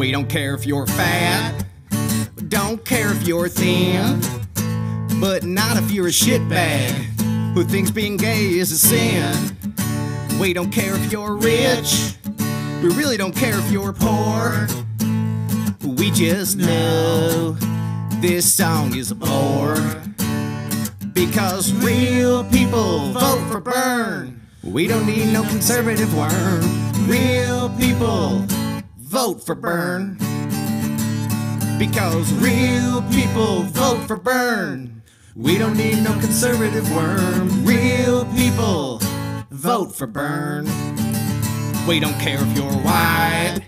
We don't care if you're fat, don't care if you're thin, but not if you're a shitbag who thinks being gay is a sin. We don't care if you're rich, we really don't care if you're poor. We just know this song is a bore. Because real people vote for Burn. We don't need no conservative worm. Vote for Burn. Because real people vote for Burn. We don't need no conservative worm. Real people vote for Burn. We don't care if you're white.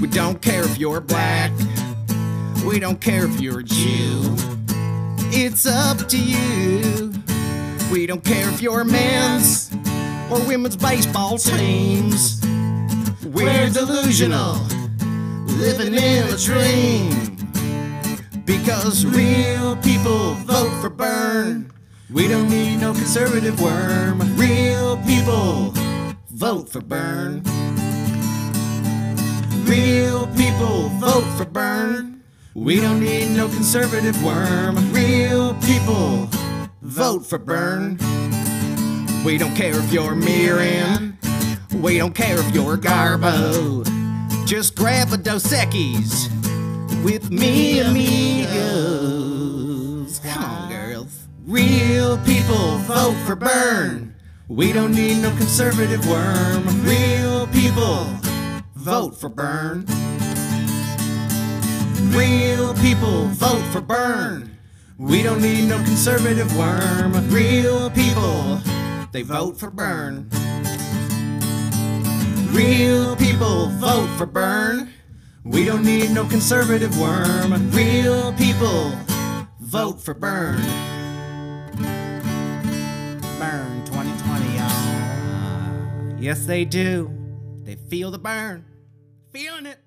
We don't care if you're black. We don't care if you're a Jew. It's up to you. We don't care if you're men's or women's baseball teams. We're delusional, living in a dream. Because real people vote for Burn. We don't need no conservative worm. Real people vote for Burn. Real people vote for Burn. We don't need no conservative worm. Real people vote for Burn. We don't care if you're Mirren. We don't care if you're Garbo. Just grab a Dos Equis with me, amigos. Come on, girls. Real people vote for Burn. We don't need no conservative worm. Real people vote for Burn. Real people vote for Burn. We don't need no conservative worm. Real people, they vote for Burn. Real people vote for Burn. We don't need no conservative worm. Real people vote for Burn. Burn 2020, y'all. Yes, they do. They feel the burn. Feeling it.